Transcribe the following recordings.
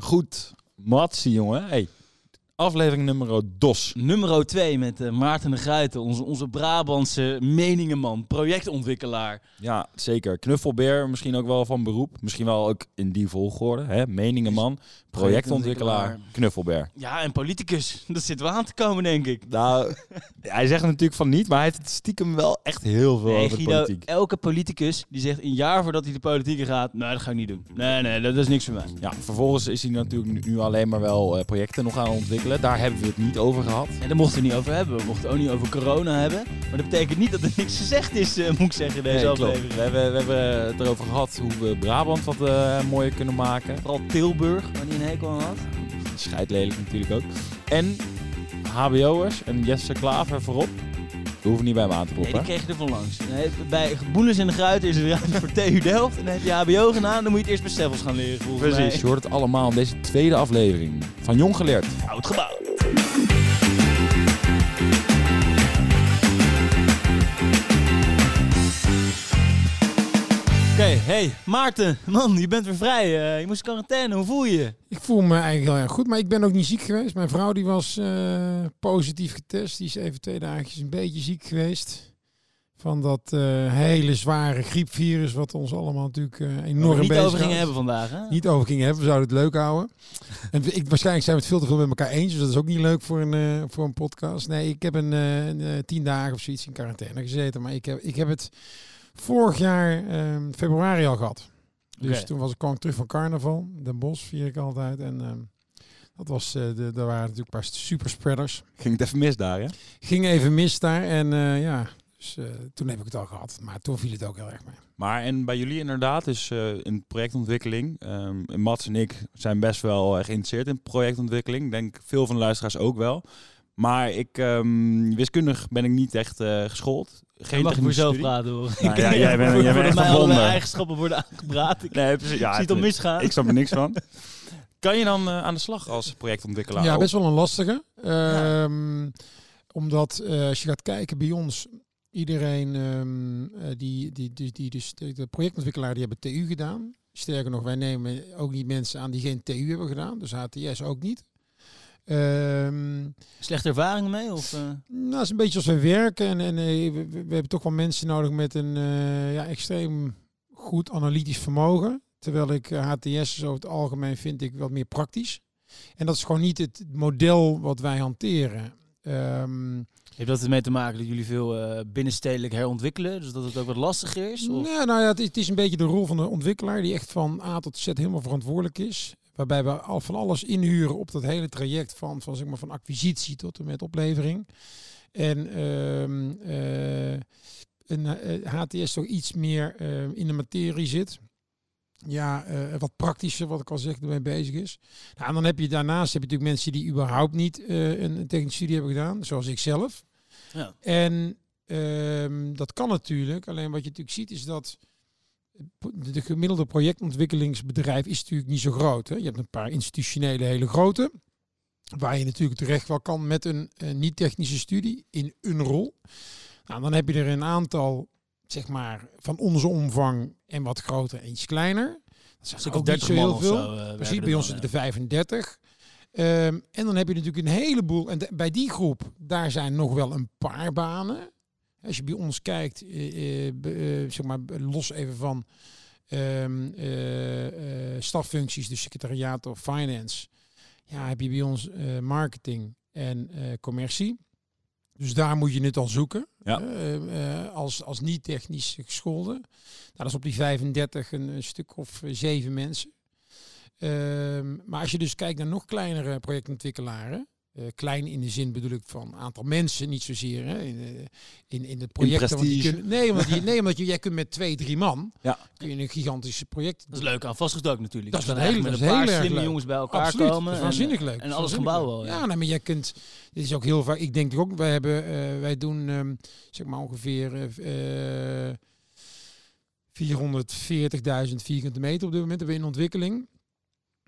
Goed. Matsie, jongen. Hey. Aflevering nummer DOS. Nummer 2 met uh, Maarten de Gruiten, onze, onze Brabantse meningenman, projectontwikkelaar. Ja, zeker. Knuffelbeer, misschien ook wel van beroep. Misschien wel ook in die volgorde. Hè? Meningenman, projectontwikkelaar, knuffelbeer. Ja, en politicus. Dat zit wel aan te komen, denk ik. Nou, hij zegt natuurlijk van niet, maar hij heeft het stiekem wel echt heel veel over Guido, politiek. elke politicus die zegt een jaar voordat hij de politiek gaat, nee, dat ga ik niet doen. Nee, nee, dat is niks voor mij. Ja, vervolgens is hij natuurlijk nu alleen maar wel uh, projecten nog aan ontwikkelen. Daar hebben we het niet over gehad. En daar mochten we niet over hebben. We mochten ook niet over corona hebben. Maar dat betekent niet dat er niks gezegd is, uh, moet ik zeggen, deze nee, aflevering. We hebben, we hebben het erover gehad hoe we Brabant wat uh, mooier kunnen maken. Vooral Tilburg, waar hij een hekel aan had. Scheidlelijk natuurlijk ook. En HBO'ers en Jesse Klaver voorop. We hoeven niet bij me aan te kloppen. Nee, die kreeg je er van langs. Nee, bij Boelens in de Gruiten is het ruimte voor TU Delft. En dan heb je HBO gedaan, dan moet je het eerst bij Steffels gaan leren. Precies, mij. je hoort het allemaal in deze tweede aflevering van Jong Geleerd. Oud gebouw. Okay, hey Maarten, man, je bent weer vrij. Uh, je moest quarantaine, hoe voel je? Ik voel me eigenlijk heel erg goed, maar ik ben ook niet ziek geweest. Mijn vrouw die was uh, positief getest, die is even twee dagjes een beetje ziek geweest. Van dat uh, hele zware griepvirus, wat ons allemaal natuurlijk enorm niet bezig over gingen hebben vandaag, hè? Niet over gingen hebben, we zouden het leuk houden. en ik, waarschijnlijk zijn we het veel te veel met elkaar eens, dus dat is ook niet leuk voor een, voor een podcast. Nee, ik heb een, een tien dagen of zoiets in quarantaine gezeten, maar ik heb, ik heb het vorig jaar uh, februari al gehad. Dus Okay. toen was ik, kwam ik terug van carnaval. Den Bosch vier ik altijd. En uh, dat was, uh, de, daar waren natuurlijk een paar superspreaders. Ging het even mis daar, hè? Ging even mis daar. En uh, ja, dus uh, toen heb ik het al gehad. Maar toen viel het ook heel erg mee. Maar en bij jullie inderdaad, dus uh, in projectontwikkeling. Um, Mats en ik zijn best wel geïnteresseerd in projectontwikkeling. Ik denk veel van de luisteraars ook wel. Maar ik, um, wiskundig ben ik niet echt uh, geschoold. Geen mag ik voor zelf praten hoor. Nou, ja, jij bent, jij bent echt mij verbonden. alle eigenschappen worden aangepraat. Ik nee, precies, ja, zie het al misgaan. Ik snap er niks van. Kan je dan uh, aan de slag als projectontwikkelaar? Ja, best wel een lastige. Um, omdat uh, als je gaat kijken bij ons, iedereen um, uh, die, die, die, die, dus de, de projectontwikkelaar die hebben TU gedaan. Sterker nog, wij nemen ook niet mensen aan die geen TU hebben gedaan. Dus HTS ook niet. Um, Slechte ervaringen mee? Of, uh? Nou, het is een beetje als we werken. En, en uh, we, we, hebben toch wel mensen nodig met een uh, ja, extreem goed analytisch vermogen. Terwijl ik HTS over het algemeen vind ik wat meer praktisch. En dat is gewoon niet het model wat wij hanteren. Um, heeft dat ermee te maken dat jullie veel uh, binnenstedelijk herontwikkelen? Dus dat het ook wat lastiger is? Of? Nee, nou ja, het is, het is een beetje de rol van de ontwikkelaar die echt van A tot Z helemaal verantwoordelijk is. Waarbij we al van alles inhuren op dat hele traject van, van, zeg maar, van acquisitie tot en met oplevering. En um, uh, een HTS toch iets meer uh, in de materie zit. Ja, wat praktischer, wat ik al zeg, ermee bezig is. Nou, en dan heb je daarnaast heb je natuurlijk mensen die überhaupt niet een technische studie hebben gedaan, zoals ik zelf. Ja. En um, dat kan natuurlijk. Alleen wat je natuurlijk ziet is dat de gemiddelde projectontwikkelingsbedrijf is natuurlijk niet zo groot. Hè? Je hebt een paar institutionele hele grote, waar je natuurlijk terecht wel kan met een, een niet-technische studie in een rol. Nou, dan heb je er een aantal, zeg maar, van onze omvang en wat groter en iets kleiner. Dat zijn ook niet zo heel veel. Zo, uh, Precies, bij ons zitten er 35. Um, en dan heb je natuurlijk een heleboel. En de, bij die groep, daar zijn nog wel een paar banen. Als je bij ons kijkt, uh, uh, zeg maar, los even van um, staffuncties, dus secretariaat of finance, ja, heb je bij ons marketing en commercie. Dus daar moet je het al zoeken. Ja. als als niet technisch geschoolde. Nou, dat is op die 35 een, een stuk of zeven mensen. Um, maar als je dus kijkt naar nog kleinere projectontwikkelaren, uh, klein in de zin bedoel ik van aantal mensen, niet zozeer hè, in, uh, in, in het project. Want je kunt, nee, omdat je, nee, omdat je, jij kunt met twee, drie man ja. kun je een gigantische project. Dat is leuk aan vastgestoken natuurlijk. Dat is dus een hele, met een paar slimme leuk. jongens bij elkaar Absoluut, komen. Dat is waanzinnig leuk. En alles gebouwen. Ja, nee, maar jij kunt. Dit is ook heel vaak. Ik denk ook, wij hebben, uh, wij doen um, zeg maar ongeveer. Uh, 440.000 vierkante meter op dit moment hebben we in ontwikkeling.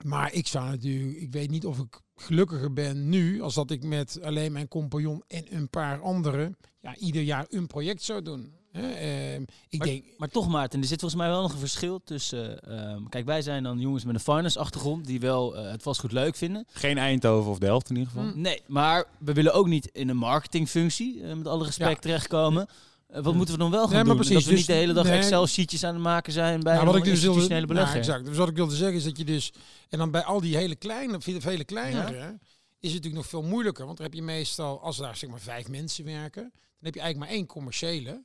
Maar ik zou natuurlijk, ik weet niet of ik gelukkiger ben nu als dat ik met alleen mijn compagnon en een paar anderen ja, ieder jaar een project zou doen. Hè, ehm, ik Maar- denk, Maar toch, Maarten, er zit volgens mij wel nog een verschil tussen... ehm, kijk, wij zijn dan jongens met een finance-achtergrond die wel eh, het vastgoed leuk vinden. Geen Eindhoven of Delft in ieder geval. Mm. Nee, maar we willen ook niet in een marketingfunctie, eh, met alle respect, Ja. terechtkomen. Wat Ja. moeten we dan wel gaan Nee, maar doen? precies, dat we dus- niet de hele dag nee. Excel-sheetjes aan het maken zijn bij Nou, een wat ik dus wilde, institutionele nou, belegger. exact. Dus wat ik wilde zeggen is dat je dus... En dan bij al die hele kleine, vele, vele kleinere... is het natuurlijk nog veel moeilijker. Want dan heb je meestal, als daar zeg maar vijf mensen werken... dan heb je eigenlijk maar één commerciële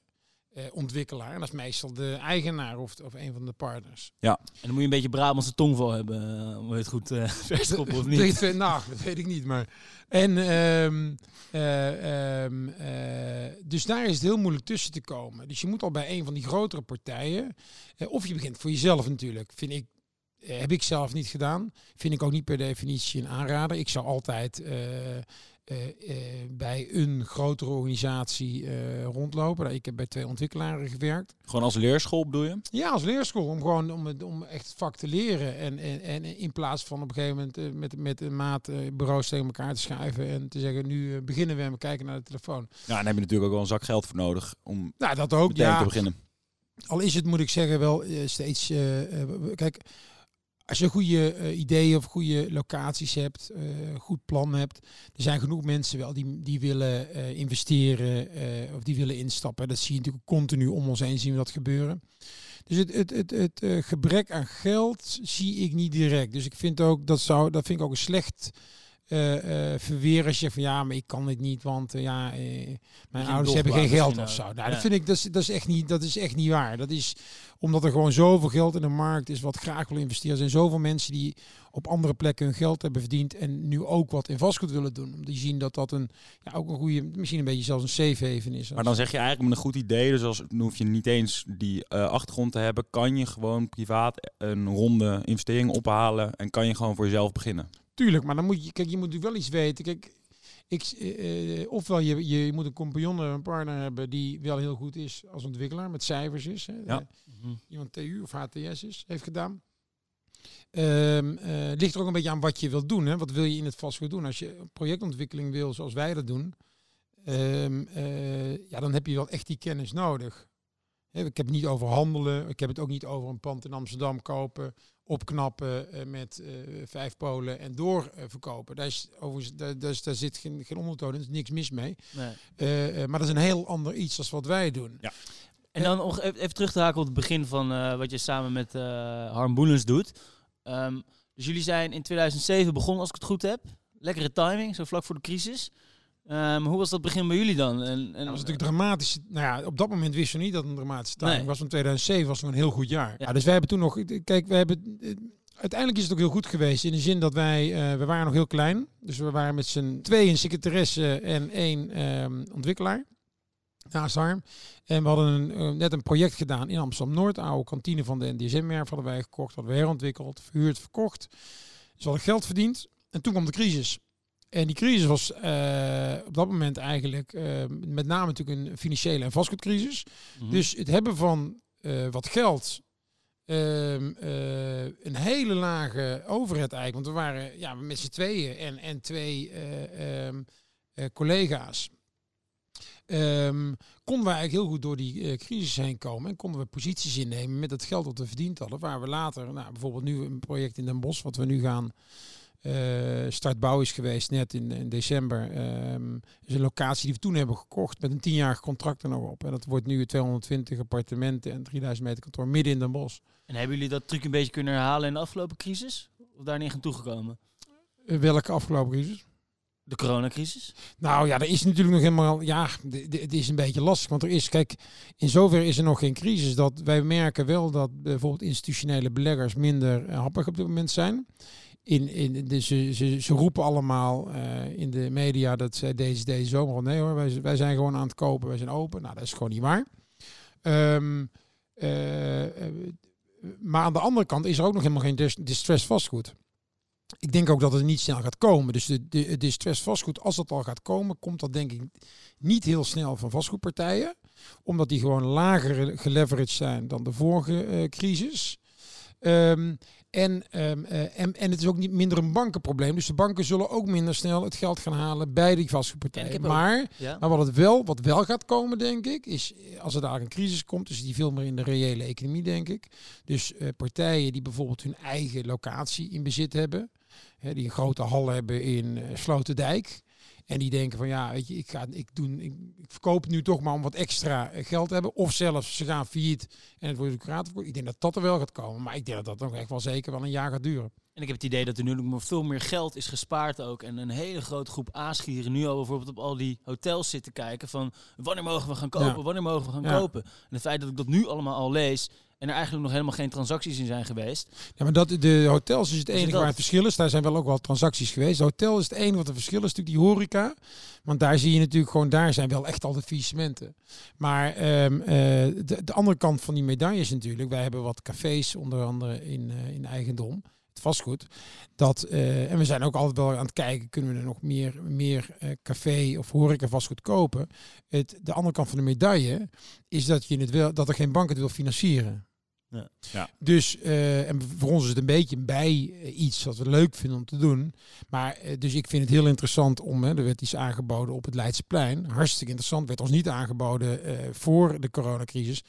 eh, ontwikkelaar. En dat is meestal de eigenaar of, of een van de partners. En dan moet je een beetje Brabantse tongval hebben eh, om het goed eh verstoppen of niet. Nou, dat weet ik niet. Maar. En ehm, eh, ehm, eh, dus daar is het heel moeilijk tussen te komen. Dus je moet al bij een van die grotere partijen. of je begint voor jezelf natuurlijk. Vind ik. heb ik zelf niet gedaan. Vind ik ook niet per definitie een aanrader. Ik zou altijd bij een grotere organisatie eh, rondlopen. Ik heb bij twee ontwikkelaren gewerkt. Gewoon als leerschool bedoel je? Ja, als leerschool. Om gewoon om, het, om echt het vak te leren. En, en, en in plaats van op een gegeven moment eh, met, met een maat eh, bureaus tegen elkaar te schuiven. En te zeggen, nu eh, beginnen we en we kijken naar de telefoon. Ja, dan heb je natuurlijk ook wel een zak geld voor nodig om Nou, dat ook. Ja, te beginnen. al is het, moet ik zeggen, wel eh, steeds... eh, eh, kijk, als je goede eh, ideeën of goede locaties hebt, eh, goed plan hebt, er zijn genoeg mensen wel die, die willen eh, investeren of die willen instappen. Dat zie je natuurlijk continu om ons heen zien we dat gebeuren. Dus het, het, het, het gebrek aan geld zie ik niet direct. Dus ik vind ook dat zou, dat vind ik ook een slecht eh, eh, verweer als je van ja, maar ik kan dit niet, want eh, ja, eh, mijn ouders hebben geen geld of zo. Nou, Ja. dat vind ik dat is, dat is echt niet, dat is echt niet waar. Dat is omdat er gewoon zoveel geld in de markt is wat graag wil investeren. Er zijn zoveel mensen die op andere plekken hun geld hebben verdiend en nu ook wat in vastgoed willen doen. Omdat die zien dat dat een, ja, ook een goede, misschien een beetje zelfs een safe haven is. Maar dan zeg je eigenlijk met een goed idee, dus als, dan hoef je niet eens die eh, achtergrond te hebben, kan je gewoon privaat een ronde investering ophalen en kan je gewoon voor jezelf beginnen. Tuurlijk, maar dan moet je, kijk, je moet wel iets weten. Kijk, ik, eh, eh, ofwel je, je moet een compagnon, een partner hebben die wel heel goed is als ontwikkelaar, met cijfers is. Hè, Ja. Eh, Mhm. iemand TU of HTS is, heeft gedaan. Eh, ligt er ook een beetje aan wat je wilt doen. Hè? Wat wil je in het vastgoed doen? Als je projectontwikkeling wil, zoals wij dat doen, ehm, eh, ja, dan heb je wel echt die kennis nodig. Ik heb het niet over handelen. Ik heb het ook niet over een pand in Amsterdam kopen, opknappen eh, met eh, vijf polen en doorverkopen. daar, is, overigens, daar, daar, daar zit geen, geen ondertoon, in, er is niks mis mee. Nee. Eh, maar dat is een heel ander iets dan wat wij doen. En dan nog even, terug te haken op het begin van eh, wat je samen met eh Harm Boelens doet. Ehm, dus jullie zijn in 2007 begonnen, als ik het goed heb. Lekkere timing, zo vlak voor de crisis. Ehm, hoe was dat begin bij jullie dan? En, en, Dat was natuurlijk dramatisch. Nou ja, op dat moment wisten we niet dat het een dramatische Nee. was. Van 2007 was nog een heel goed jaar. Ja. Ja. dus wij hebben toen nog... Kijk, we hebben... eh, Uiteindelijk is het ook heel goed geweest. In de zin dat wij... eh, we waren nog heel klein. Dus we waren met z'n tweeën secretaresse en één ehm, ontwikkelaar. Naast Harm. En we hadden een, eh, net een project gedaan in Amsterdam-Noord. Oude kantine van de NDSM-werf hadden wij gekocht. Hadden we herontwikkeld, verhuurd, verkocht. Dus we hadden geld verdiend. En toen kwam de crisis. En die crisis was eh, op dat moment eigenlijk eh, met name natuurlijk een financiële en vastgoedcrisis. Mhm. Dus het hebben van eh, wat geld, ehm, eh, een hele lage overheid eigenlijk. Want we waren ja, met z'n tweeën en, en twee eh, ehm, eh, collega's. Ehm, konden we eigenlijk heel goed door die eh, crisis heen komen en konden we posities innemen met het geld dat we verdiend hadden. Waar we later, nou, bijvoorbeeld nu een project in Den Bosch, wat we nu gaan startbouw is geweest net in, in december. Ehm is een locatie die we toen hebben gekocht met een tienjarig contract er nog op. En dat wordt nu 220 appartementen en 3000 meter kantoor midden in Den Bosch. En hebben jullie dat truc een beetje kunnen herhalen in de afgelopen crisis? Of daar niet aan toegekomen? Eh, welke afgelopen crisis? De coronacrisis? Nou ja, er is natuurlijk nog helemaal. Ja, het is een beetje lastig. Want er is, kijk, in zoverre is er nog geen crisis. Dat wij merken wel dat bijvoorbeeld institutionele beleggers minder eh, happig op dit moment zijn. In, in, de, ze, ze, ze roepen allemaal eh, in de media dat zij deze, deze zomer. Nee hoor, wij, wij zijn gewoon aan het kopen, wij zijn open. Nou, dat is gewoon niet waar. Ehm, eh, maar aan de andere kant is er ook nog helemaal geen dis- distress vastgoed. Ik denk ook dat het niet snel gaat komen. Dus de, distress vastgoed, als dat al gaat komen, komt dat denk ik niet heel snel van vastgoedpartijen. Omdat die gewoon lager geleveraged zijn dan de vorige eh, crisis. Ehm, En, ehm, eh, en, en het is ook niet minder een bankenprobleem. Dus de banken zullen ook minder snel het geld gaan halen bij die vastgoedpartijen. Maar, Ja. maar wat, het wel, wat wel gaat komen, denk ik, is eh, als er daar een crisis komt, is die veel meer in de reële economie, denk ik. Dus eh, partijen die bijvoorbeeld hun eigen locatie in bezit hebben, hè, die een grote hal hebben in eh, Sloterdijk. En die denken van ja, weet je, ik, ga, ik, doen, ik, ik verkoop het nu toch maar om wat extra eh, geld te hebben. Of zelfs ze gaan failliet en het wordt een curator. Ik denk dat dat er wel gaat komen. Maar ik denk dat dat nog echt wel zeker wel een jaar gaat duren. En ik heb het idee dat er nu nog maar veel meer geld is gespaard ook. En een hele grote groep aasgieren nu al bijvoorbeeld op al die hotels zitten kijken van wanneer mogen we gaan kopen, Ja. wanneer mogen we gaan Ja. kopen. En het feit dat ik dat nu allemaal al lees en er eigenlijk nog helemaal geen transacties in zijn geweest. Ja, maar dat, de hotels is het het enige waar het verschil is. Daar zijn wel ook wel transacties geweest. De hotel is het enige wat het verschil is, natuurlijk die horeca. Want daar zie je natuurlijk gewoon, daar zijn wel echt al de faillissementen. Maar ehm, eh, de, de andere kant van die medaille is natuurlijk, wij hebben wat cafés onder andere in, eh, in eigendom. Het vastgoed. Dat, eh, en we zijn ook altijd wel aan het kijken, kunnen we er nog meer, meer eh, café of horeca vastgoed kopen. Het, de andere kant van de medaille is dat, je het wil, dat er geen bank het wil financieren. Ja. Ja. Dus eh, en voor ons is het een beetje bij iets wat we leuk vinden om te doen. Maar dus ik vind het heel interessant om, hè, er werd iets aangeboden op het Leidseplein. Hartstikke interessant, werd ons niet aangeboden voor de coronacrisis.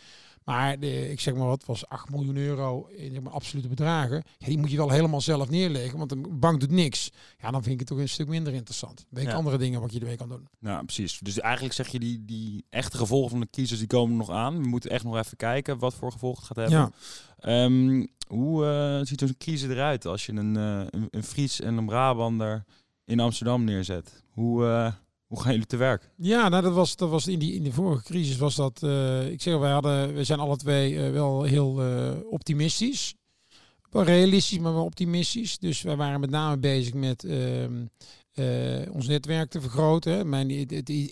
Maar de, ik zeg maar wat, was 8 miljoen euro in zeg maar, absolute bedragen. Ja, die moet je wel helemaal zelf neerleggen, want een bank doet niks. Ja, dan vind ik het toch een stuk minder interessant. Weet ik Ja. andere dingen wat je ermee kan doen. Nou, precies. Dus eigenlijk zeg je die, die echte gevolgen van de crisis die komen nog aan. We moeten echt nog even kijken wat voor gevolgen het gaat hebben. Ja. Ehm, hoe eh, ziet zo'n crisis eruit als je een, eh, een, een Fries en een Brabander in Amsterdam neerzet? Hoe, eh, hoe gaan jullie te werk? Ja, nou dat was, dat was in, die, in de vorige crisis was dat. eh, ik zeg, wij hadden, we zijn alle twee eh, wel heel eh, optimistisch. Wel realistisch, maar wel optimistisch. Dus wij waren met name bezig met ehm, eh, ons netwerk te vergroten. Mijn,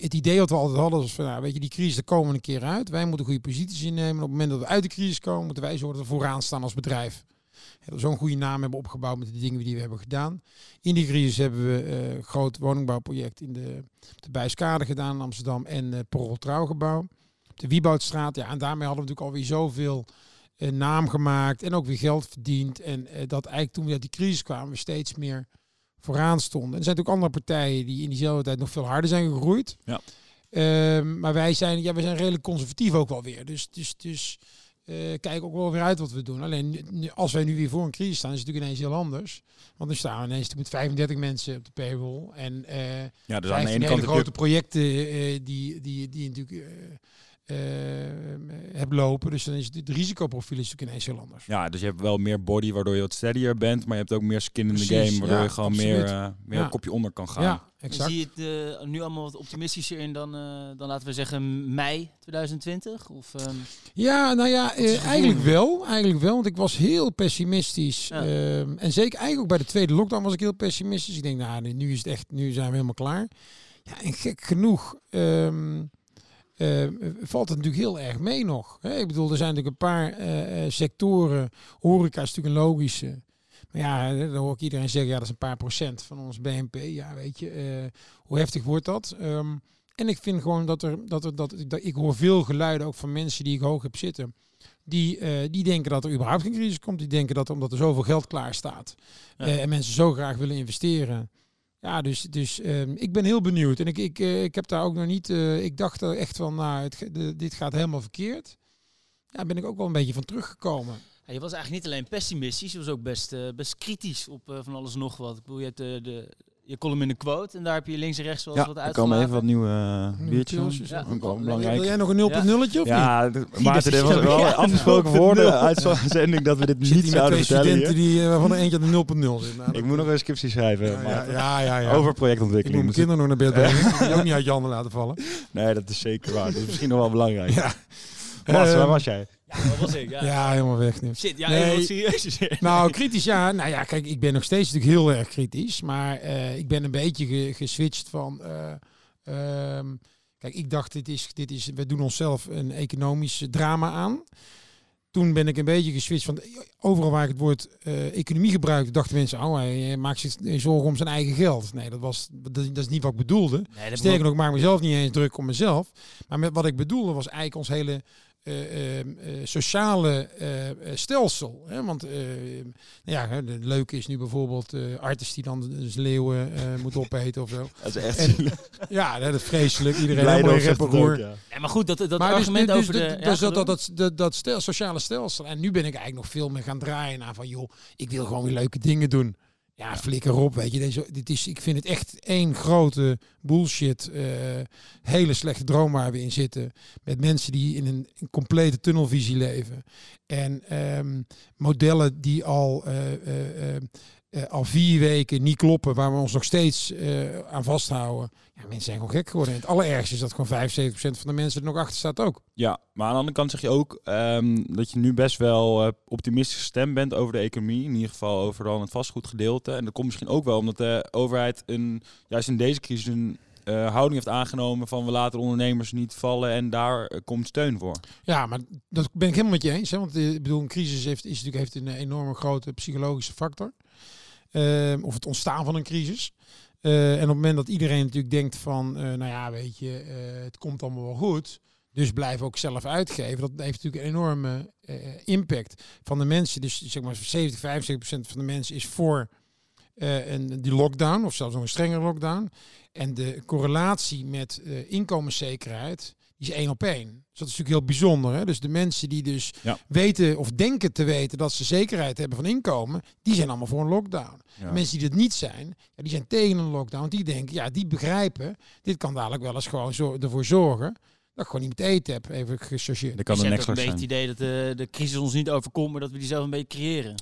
het idee wat we altijd hadden was van, nou, weet je, die crisis, daar komen we een keer uit. Wij moeten goede posities innemen. Op het moment dat we uit de crisis komen, moeten wij zorgen dat we vooraan staan als bedrijf. Zo'n goede naam hebben opgebouwd met de dingen die we hebben gedaan. In die crisis hebben we eh, een groot woningbouwproject in de, de Buiskade gedaan in Amsterdam en uh, Porrel Trouwgebouw. Op de Wieboudstraat. Ja, en daarmee hadden we natuurlijk alweer zoveel eh, naam gemaakt en ook weer geld verdiend. En eh, dat eigenlijk toen we uit die crisis kwamen, we steeds meer vooraan stonden. En er zijn natuurlijk andere partijen die in diezelfde tijd nog veel harder zijn gegroeid. Ja. Ehm, maar wij zijn, ja, we zijn redelijk conservatief ook wel weer. Dus, dus, dus eh kijk ook wel weer uit wat we doen. Alleen als wij nu weer voor een crisis staan, is het natuurlijk ineens heel anders. Want dan staan we ineens met 35 mensen op de payroll. En eh Ja, dus aan de 15 ene hele kant grote je... projecten eh, die, die, die natuurlijk eh, hebben lopen. Dus dan is het, het risicoprofiel is natuurlijk ineens heel anders. Ja, dus je hebt wel meer body waardoor je wat steadier bent, maar je hebt ook meer skin in de Precies, game waardoor ja, je gewoon absoluut. meer, eh, meer Ja. een kopje onder kan gaan. Ja, En exact. zie je het eh, nu allemaal wat optimistischer in dan, eh, dan laten we zeggen mei 2020? Of, ehm, Ja, nou ja, eigenlijk wel. Eigenlijk wel, want ik was heel pessimistisch. Ja. Ehm, en zeker eigenlijk ook bij de tweede lockdown was ik heel pessimistisch. Ik denk, nou, nu- is het echt, nu zijn we helemaal klaar. Ja, en gek genoeg ehm, eh, valt het natuurlijk heel erg mee nog. Hè? Ik bedoel, er zijn natuurlijk een paar eh, eh, sectoren. Horeca is natuurlijk een logische. Maar ja, dan hoor ik iedereen zeggen, ja, dat is een paar procent van ons BNP. Ja, weet je, hoe heftig wordt dat? Ehm, en ik vind gewoon dat er, dat er, dat, dat ik hoor veel geluiden ook van mensen die ik hoog heb zitten. Die, die denken dat er überhaupt geen crisis komt. Die denken dat omdat er zoveel geld klaar staat. Ja. en mensen zo graag willen investeren. Ja, dus, dus ehm, ik ben heel benieuwd. En ik, ik, eh, ik heb daar ook nog niet. eh, ik dacht er echt van, nou, het, dit gaat helemaal verkeerd. Ja, ben ik ook wel een beetje van teruggekomen. je was eigenlijk niet alleen pessimistisch, je was ook best, eh, best kritisch op van alles nog wat. Ik bedoel, je hebt de, de, je column in de quote en daar heb je links en rechts wel eens Ja, wat er komen even wat nieuwe uh, Nieuwe biertjes. Ja. Ook Wil belangrijk. Wil jij nog een 0.0'tje of niet? Ja, Maarten, dit was Ja, wel ja, afgesproken 0.0. woorden uit zo'n zending dat we dit niet zouden twee vertellen studenten hier. die, eh, waarvan er eentje aan de 0.0 zit. Nou, Ik moet nog een scriptie schrijven, ja, ja, ja, ja, ja. Over Ik moet projectontwikkeling. mijn kinderen nog naar bed brengen. Ik moet die ook niet uit je handen laten vallen. nee, dat is zeker waar. Dat is misschien nog wel belangrijk. Ja. Waar Ehm, was jij? Dat was ik. Ja. Ja, helemaal weg nu. Shit, ja, Nee. serieus. Nou, kritisch ja. Nou ja, kijk, ik ben nog steeds natuurlijk heel erg kritisch. Maar eh, ik ben een beetje ge- geswitcht van... eh, ehm, kijk, ik dacht, dit is, dit is, we doen onszelf een economisch drama aan. Toen ben ik een beetje geswitcht van... Overal waar ik het woord eh, economie gebruikte, dachten mensen... Oh, hij maakt zich zorgen om zijn eigen geld. Nee, dat, was, dat, dat is niet wat ik bedoelde. Nee, Sterker nog, ik maak mezelf niet eens druk om mezelf. Maar met wat ik bedoelde was eigenlijk ons hele eh, ehm, eh, sociale eh, stelsel. Hè? Want eh, nou ja, hè, het leuke is nu bijvoorbeeld eh artis die dan zijn leeuwen eh, moet opeten of zo. Dat is echt En-. Ja, dat is vreselijk. Iedereen helemaal in ook, ja. Ja, maar goed, dat, dat Maar dus, argument dus, over dus, de... dus ja, dat, dat, dat, dat stel, sociale stelsel. En nu ben ik eigenlijk nog veel meer gaan draaien naar van, joh, ik wil gewoon weer leuke dingen doen. Ja, flikker op, weet je. Deze, dit is, ik vind het echt één grote bullshit. eh, hele slechte droom waar we in zitten. Met mensen die in een, een complete tunnelvisie leven. En ehm, modellen die al, eh, eh, eh, al vier weken niet kloppen. Waar we ons nog steeds eh, aan vasthouden. Ja, mensen zijn gewoon gek geworden. En het allerergste is dat gewoon 75% van de mensen er nog achter staat ook. Ja, maar aan de andere kant zeg je ook ehm, dat je nu best wel eh, optimistisch gestemd bent over de economie. In ieder geval over dan het vastgoedgedeelte. En dat komt misschien ook wel omdat de overheid een, juist in deze crisis een houding heeft aangenomen van we laten ondernemers niet vallen en daar komt steun voor. Ja, maar dat ben ik helemaal met je eens. Hè? Want ik bedoel, een crisis heeft, is natuurlijk, heeft een enorme grote psychologische factor. Ehm, of het ontstaan van een crisis. Eh, en op het moment dat iedereen natuurlijk denkt van, eh, nou ja, weet je, eh, het komt allemaal wel goed. Dus blijf ook zelf uitgeven. Dat heeft natuurlijk een enorme impact van de mensen. Dus zeg maar 70, 75 procent van de mensen is voor eh, een, die lockdown. Of zelfs nog een strengere lockdown. En de correlatie met inkomenszekerheid, die is één op één. Dus dat is natuurlijk heel bijzonder. Hè? Dus de mensen die dus Ja. weten of denken te weten dat ze zekerheid hebben van inkomen, die zijn allemaal voor een lockdown. Ja. Mensen die dat niet zijn, ja, die zijn tegen een lockdown. Die denken, ja, die begrijpen, dit kan dadelijk wel eens gewoon zo, ervoor zorgen dat ik gewoon niet met eten heb, even gechargeerd. Dat kan Dus next hebt ook een zijn. beetje het idee dat de, de crisis ons niet overkomt, maar dat we die zelf een beetje creëren.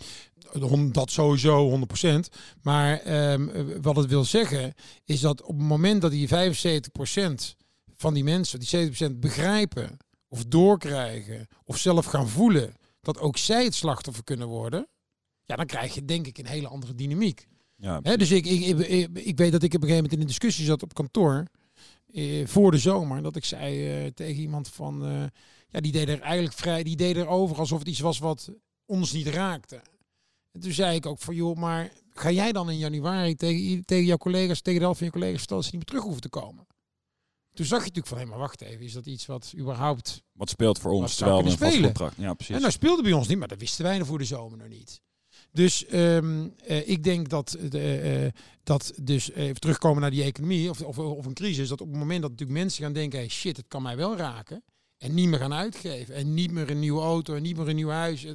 Dat sowieso 100%. Maar ehm, eh, wat het wil zeggen, is dat op het moment dat die 75% van die mensen, die 70% begrijpen of doorkrijgen of zelf gaan voelen dat ook zij het slachtoffer kunnen worden, ja, dan krijg je denk ik een hele andere dynamiek. Ja, dus ik, ik, ik, ik, weet dat ik op een gegeven moment in een discussie zat op kantoor eh, voor de zomer. Dat ik zei eh, tegen iemand van, eh, ja, die deed er eigenlijk vrij, die deed erover alsof het iets was wat ons niet raakte. En toen zei ik ook van, joh, maar ga jij dan in januari tegen, tegen jouw collega's, tegen de helft van je collega's vertellen dat ze niet meer terug hoeven te komen? Toen zag je natuurlijk van, hé, maar wacht even, is dat iets wat überhaupt... wat speelt voor ons terwijl we een spelen? vastgoedpracht. Ja, precies. En nou speelde bij ons niet, maar dat wisten wij voor de zomer nog niet. Dus ehm, eh, ik denk dat, de, eh, dat dus even terugkomen naar die economie of, of, of een crisis, dat op het moment dat natuurlijk mensen gaan denken, hey, shit, het kan mij wel raken. En niet meer gaan uitgeven. En niet meer een nieuwe auto en niet meer een nieuw huis.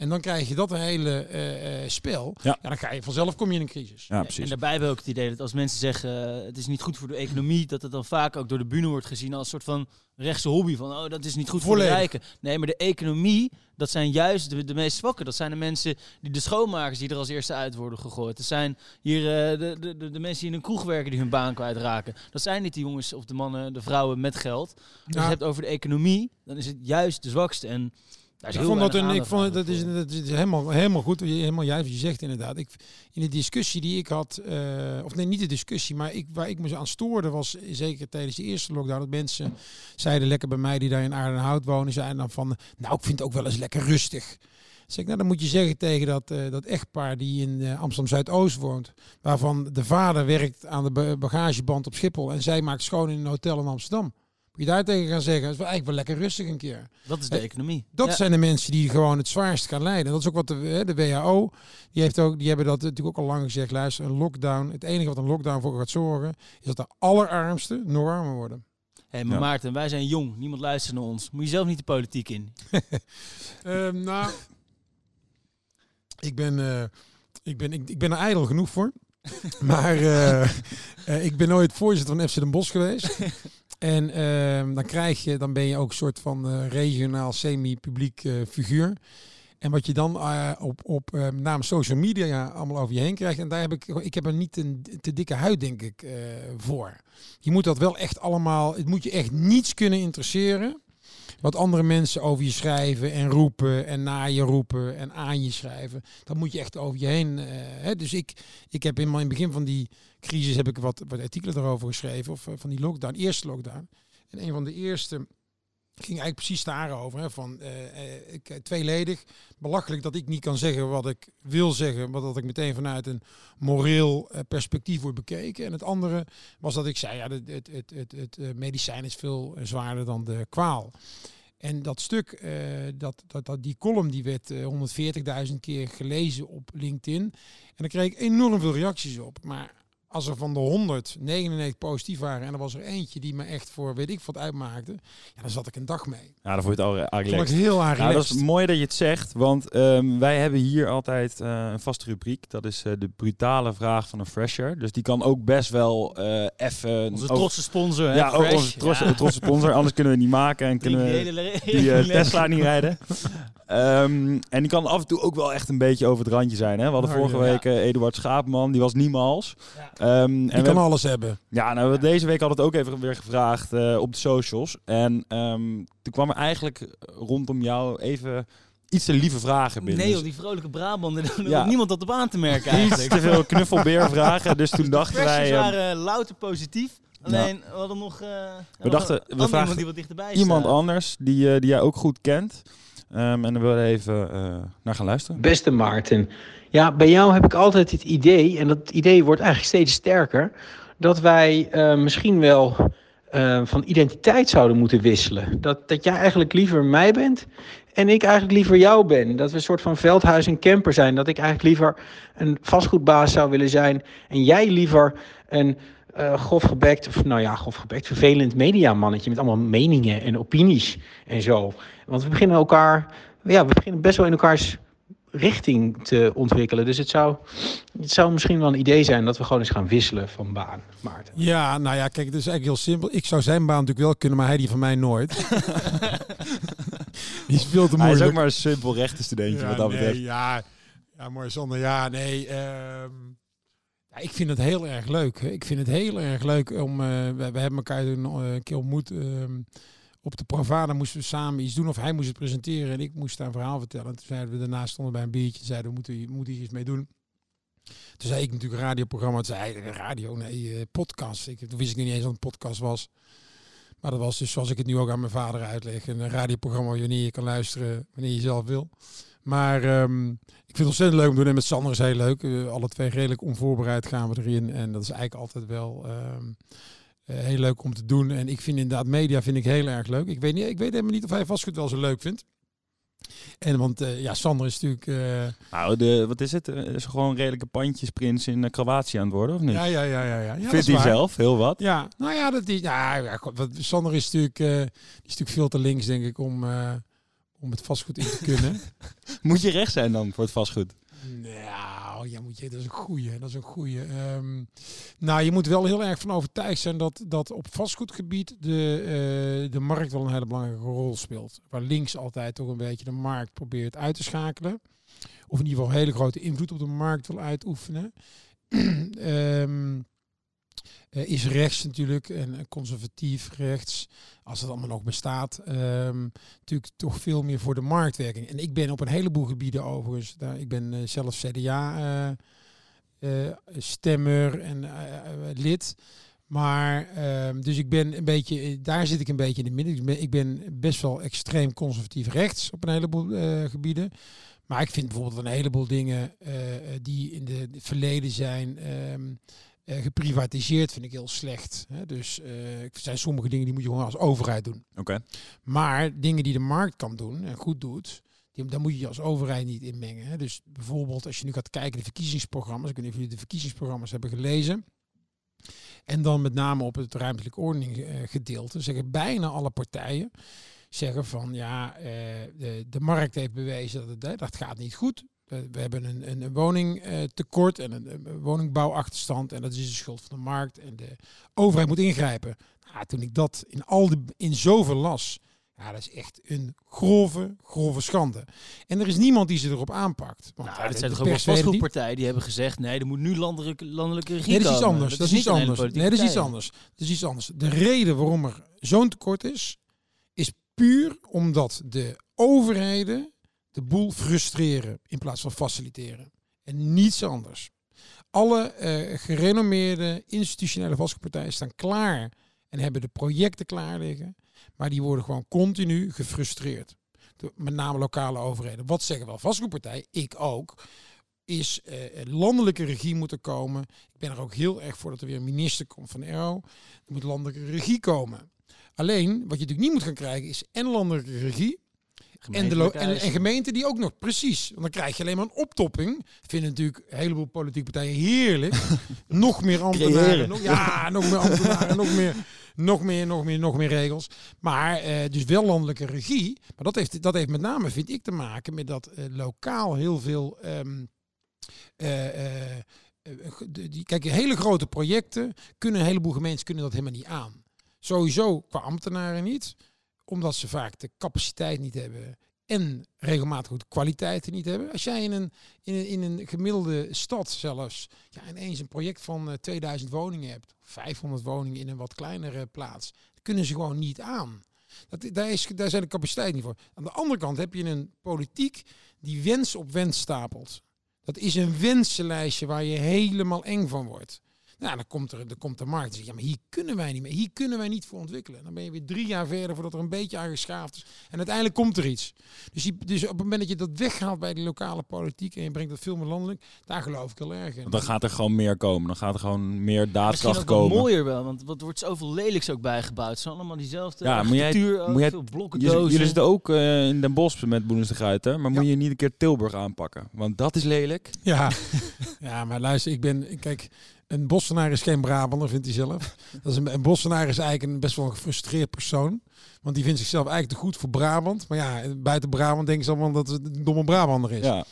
En- En dan krijg je dat hele eh, eh, spel. Ja. Ja. dan ga je vanzelf kom je in een crisis. ja, En precies. daarbij hebben we ook het idee dat als mensen zeggen eh, het is niet goed voor de economie, dat het dan vaak ook door de bühne wordt gezien als een soort van rechtse hobby. Van oh, dat is niet goed voor de rijken. Nee, maar de economie, dat zijn juist de, de meest zwakken. Dat zijn de mensen, die de schoonmakers die er als eerste uit worden gegooid. Dat zijn hier eh, de, de, de, de mensen die in een kroeg werken die hun baan kwijtraken. Dat zijn niet de jongens of de mannen, de vrouwen met geld. Als je het hebt over de economie, dan is het juist de zwakste. En daar is Ik heel vond dat een, ik vond dat is, dat is helemaal, helemaal goed, helemaal juist wat je zegt inderdaad. Ik, in de discussie die ik had, eh, of nee, niet de discussie, maar ik, waar ik me aan stoorde was, zeker tijdens de eerste lockdown, dat mensen zeiden lekker bij mij die daar in Aardenhout wonen, zeiden dan van, nou ik vind het ook wel eens lekker rustig. Zeg ik, nou dan moet je zeggen tegen dat, eh, dat echtpaar die in eh, Amsterdam Zuidoost woont, waarvan de vader werkt aan de ba- bagageband op Schiphol en zij maakt schoon in een hotel in Amsterdam. Je daar tegen gaan zeggen, het is wel eigenlijk wel lekker rustig een keer. Dat is de economie. Dat Ja. zijn de mensen die gewoon het zwaarst gaan lijden. Dat is ook wat de, hè, de WHO, die, heeft ook, die hebben dat natuurlijk ook al lang gezegd. Luister, een lockdown, het enige wat een lockdown voor gaat zorgen, is dat de allerarmsten nog armer worden. Hé, maar Ja. Maarten, wij zijn jong. Niemand luistert naar ons. Moet je zelf niet de politiek in. Ehm, nou, ik ben, eh, ik, ben, ik, ik ben er ijdel genoeg voor. maar eh, eh, ik ben nooit voorzitter van FC Den Bosch geweest. En ehm, dan krijg je, dan ben je ook een soort van eh, regionaal semi-publiek eh, figuur. En wat je dan eh, op, op name social media allemaal over je heen krijgt. En daar heb ik, ik heb er niet een te dikke huid, denk ik, voor. Je moet dat wel echt allemaal, het moet je echt niets kunnen interesseren. Wat andere mensen over je schrijven en roepen en naar je roepen en aan je schrijven. Dat moet je echt over je heen. hè. Dus ik, ik heb in het begin van die crisis heb ik wat, wat artikelen erover geschreven. Of eh, van die lockdown, eerste lockdown. En een van de eerste ging eigenlijk precies daarover. Hè, van eh, tweeledig. Belachelijk dat ik niet kan zeggen wat ik wil zeggen. Maar dat ik meteen vanuit een moreel perspectief word bekeken. En het andere was dat ik zei, ja, het, het, het, het, het medicijn is veel zwaarder dan de kwaal. En dat stuk, dat, dat, dat, die column, die werd eh 140.000 keer gelezen op LinkedIn. En daar kreeg ik enorm veel reacties op. Maar als er van de 100 99 positief waren en er was er eentje die me echt voor weet ik wat uitmaakte, ja, dan zat ik een dag mee. Ja, dan vond je het al relaxed. heel aardig. Ja, dat is mooi dat je het zegt, want ehm, wij hebben hier altijd eh, een vaste rubriek. Dat is eh, de brutale vraag van een fresher. Dus die kan ook best wel eh even... Onze trotse sponsor, hè, Ja, ook onze trotse, Ja. trotse sponsor. Anders kunnen we het niet maken en kunnen die we die hele- Tesla niet rijden. Ehm, en die kan af en toe ook wel echt een beetje over het randje zijn. Hè? We hadden Oh, vorige week eh, Eduard Schaapman, die was niemals. Ja. Ehm, en die we kan alles hebben. ja, nou, we deze week hadden het ook even weer gevraagd eh, op de socials. En ehm, toen kwam er eigenlijk rondom jou even iets te lieve vragen binnen. Nee, Dus joh, die vrolijke Brabant, daar Ja. had niemand dat op aan te merken iets eigenlijk. te veel knuffelbeervragen. Dus toen De dachten wij... ehm, waren louter positief. Alleen, we hadden nog... eh, nog dachten, we vragen iemand die wat dichterbij iemand staat. anders die, eh, die jij ook goed kent. Ehm, en daar we even eh, naar gaan luisteren. Beste Maarten, ja, bij jou heb ik altijd het idee, en dat idee wordt eigenlijk steeds sterker, dat wij eh, misschien wel eh, van identiteit zouden moeten wisselen. Dat, dat jij eigenlijk liever mij bent en ik eigenlijk liever jou ben. Dat we een soort van veldhuis en camper zijn. Dat ik eigenlijk liever een vastgoedbaas zou willen zijn en jij liever een eh grofgebekt, of nou ja, grofgebekt, vervelend mediamannetje met allemaal meningen en opinies en zo. Want we beginnen elkaar, ja, we beginnen best wel in elkaars richting te ontwikkelen. Dus het zou, het zou misschien wel een idee zijn dat we gewoon eens gaan wisselen van baan, Maarten. Ja, nou ja, kijk, het is eigenlijk heel simpel. Ik zou zijn baan natuurlijk wel kunnen, maar hij die van mij nooit. die is veel te Hij is moeilijk. ook maar een simpel rechtenstudentje wat dat nee, betreft. ja, ja, mooi Sander. Ja, nee. ehm, ja, ik vind het heel erg leuk. Ik vind het heel erg leuk om. eh, we, we hebben elkaar toen eh, een keer ontmoet. ehm, op de Provada moesten we samen iets doen. Of hij moest het presenteren en ik moest een verhaal vertellen. En toen zeiden we daarna stonden bij een biertje. en Zeiden we moeten, hier iets mee doen. Toen zei ik natuurlijk radioprogramma. Toen zei hij, radio, nee, eh, podcast. Ik, toen wist ik niet eens wat een podcast was. Maar dat was dus zoals ik het nu ook aan mijn vader uitleg. Een radioprogramma wanneer je kan luisteren wanneer je zelf wil. Maar ehm, ik vind het ontzettend leuk om te doen. En met Sander is heel leuk. Eh, alle twee redelijk onvoorbereid gaan we erin. En dat is eigenlijk altijd wel ehm, eh, heel leuk om te doen. En ik vind inderdaad media vind ik heel erg leuk. Ik weet, niet, ik weet helemaal niet of hij vastgoed wel zo leuk vindt. En want eh, ja, Sander is natuurlijk... eh, Nou, de, wat is het? Eh, Is gewoon een redelijke pandjesprins in eh, Kroatië aan het worden, of niet? ja, ja, ja, ja, ja. ja Vindt hij waar. zelf heel wat. Ja, nou ja, dat is. Nou, ja, Sander is natuurlijk, eh, die is natuurlijk veel te links, denk ik, om, eh, om het vastgoed in te kunnen. Moet je recht zijn dan voor het vastgoed? Nou, ja, moet je, dat is een goeie. Dat is een goeie. Ehm, nou, je moet wel heel erg van overtuigd zijn dat, dat op vastgoedgebied de, eh, de markt wel een hele belangrijke rol speelt. Waar links altijd toch een beetje de markt probeert uit te schakelen. Of in ieder geval hele grote invloed op de markt wil uitoefenen. Ehm, eh, is rechts natuurlijk en eh, conservatief rechts, als het allemaal nog bestaat, ehm, natuurlijk toch veel meer voor de marktwerking. En ik ben op een heleboel gebieden overigens, daar, ik ben eh, zelf CDA eh, eh, stemmer en lid. Maar ehm, dus ik ben een beetje, daar zit ik een beetje in het midden. Ik ben, best wel extreem conservatief rechts op een heleboel gebieden. Maar ik vind bijvoorbeeld een heleboel dingen die in de het verleden zijn ehm, eh, geprivatiseerd, vind ik heel slecht. Hè? Dus eh, er zijn sommige dingen die moet je gewoon als overheid doen. Oké. Maar dingen die de markt kan doen en goed doet, die, daar moet je je als overheid niet in mengen. Hè. Dus bijvoorbeeld als je nu gaat kijken de verkiezingsprogramma's, ik weet niet of jullie de verkiezingsprogramma's hebben gelezen. En dan met name op het ruimtelijk ordening eh, gedeelte zeggen bijna alle partijen zeggen van ja, eh, de, de markt heeft bewezen dat het hè, dat gaat niet goed. Eh, we hebben een, een, een woningtekort en een, een woningbouwachterstand en dat is de schuld van de markt en de overheid moet ingrijpen. Nou, toen ik dat in al de in zoveel las, ja, dat is echt een grove, grove schande. En er is niemand die ze erop aanpakt. Want Nou, ja, dat zijn toch ook vastgoedpartijen die hebben gezegd... nee, er moet nu landelijke, landelijke regie Nee, dat is iets anders. Dat is iets anders. Nee, dat is iets anders. Dat is iets anders. De reden waarom er zo'n tekort is, is puur omdat de overheden de boel frustreren in plaats van faciliteren. En niets anders. Alle eh, gerenommeerde institutionele vastgoedpartijen staan klaar en hebben de projecten klaar liggen, maar die worden gewoon continu gefrustreerd. Met name lokale overheden. Wat zeggen wel vastgoedpartijen? Ik ook is eh, landelijke regie moeten komen. Ik ben er ook heel erg voor dat er weer een minister komt van ERO. Er moet landelijke regie komen. Alleen, wat je natuurlijk niet moet gaan krijgen, is en landelijke regie en, de en, gemeenten die ook nog, precies. Want dan krijg je alleen maar een optopping. Vinden natuurlijk een heleboel politieke partijen heerlijk. nog meer ambtenaren. Nog, ja, nog meer ambtenaren, nog meer, nog meer, nog meer, nog meer regels. Maar eh, dus wel landelijke regie. Maar dat heeft, dat heeft met name, vind ik, te maken met dat eh, lokaal heel veel... ehm, eh, die, kijk, hele grote projecten kunnen een heleboel gemeentes kunnen dat helemaal niet aan. Sowieso qua ambtenaren niet omdat ze vaak de capaciteit niet hebben en regelmatig de kwaliteiten niet hebben. Als jij in een, in een, in een gemiddelde stad zelfs ja, ineens een project van eh, 2000 woningen hebt, 500 woningen in een wat kleinere plaats, dat kunnen ze gewoon niet aan. Dat, daar, is, daar zijn de capaciteiten niet voor. Aan de andere kant heb je een politiek die wens op wens stapelt. Dat is een wensenlijstje waar je helemaal eng van wordt. Nou, dan komt er, dan komt de markt. en zegt, Ja, maar hier kunnen wij niet meer. Hier kunnen wij niet voor ontwikkelen. Dan ben je weer drie jaar verder voordat er een beetje aangeschaafd is. En uiteindelijk komt er iets. Dus, die, dus op het moment dat je dat weghaalt bij de lokale politiek en je brengt dat veel meer landelijk, daar geloof ik heel erg in. Dan gaat er gewoon meer komen. Dan gaat er gewoon meer Misschien daadkracht ook wel komen. mooier wel, want wat wordt zoveel lelijks ook bijgebouwd. Het zijn allemaal diezelfde Ja, moet jij- architectuur, ook moet jij- veel blokken, Jullie, dozen. jullie zitten ook eh, in Den Bosch met Boenens de Gruiten. Maar Ja. moet je niet een keer Tilburg aanpakken? Want dat is lelijk. Ja. ja, maar luister, ik ben, kijk, een Bossenaar is geen Brabander, vindt hij zelf. Dat is een, een Bossenaar is eigenlijk een best wel een gefrustreerd persoon. Want die vindt zichzelf eigenlijk te goed voor Brabant. Maar ja, buiten Brabant denken ze allemaal dat het een domme Brabander is. Ja.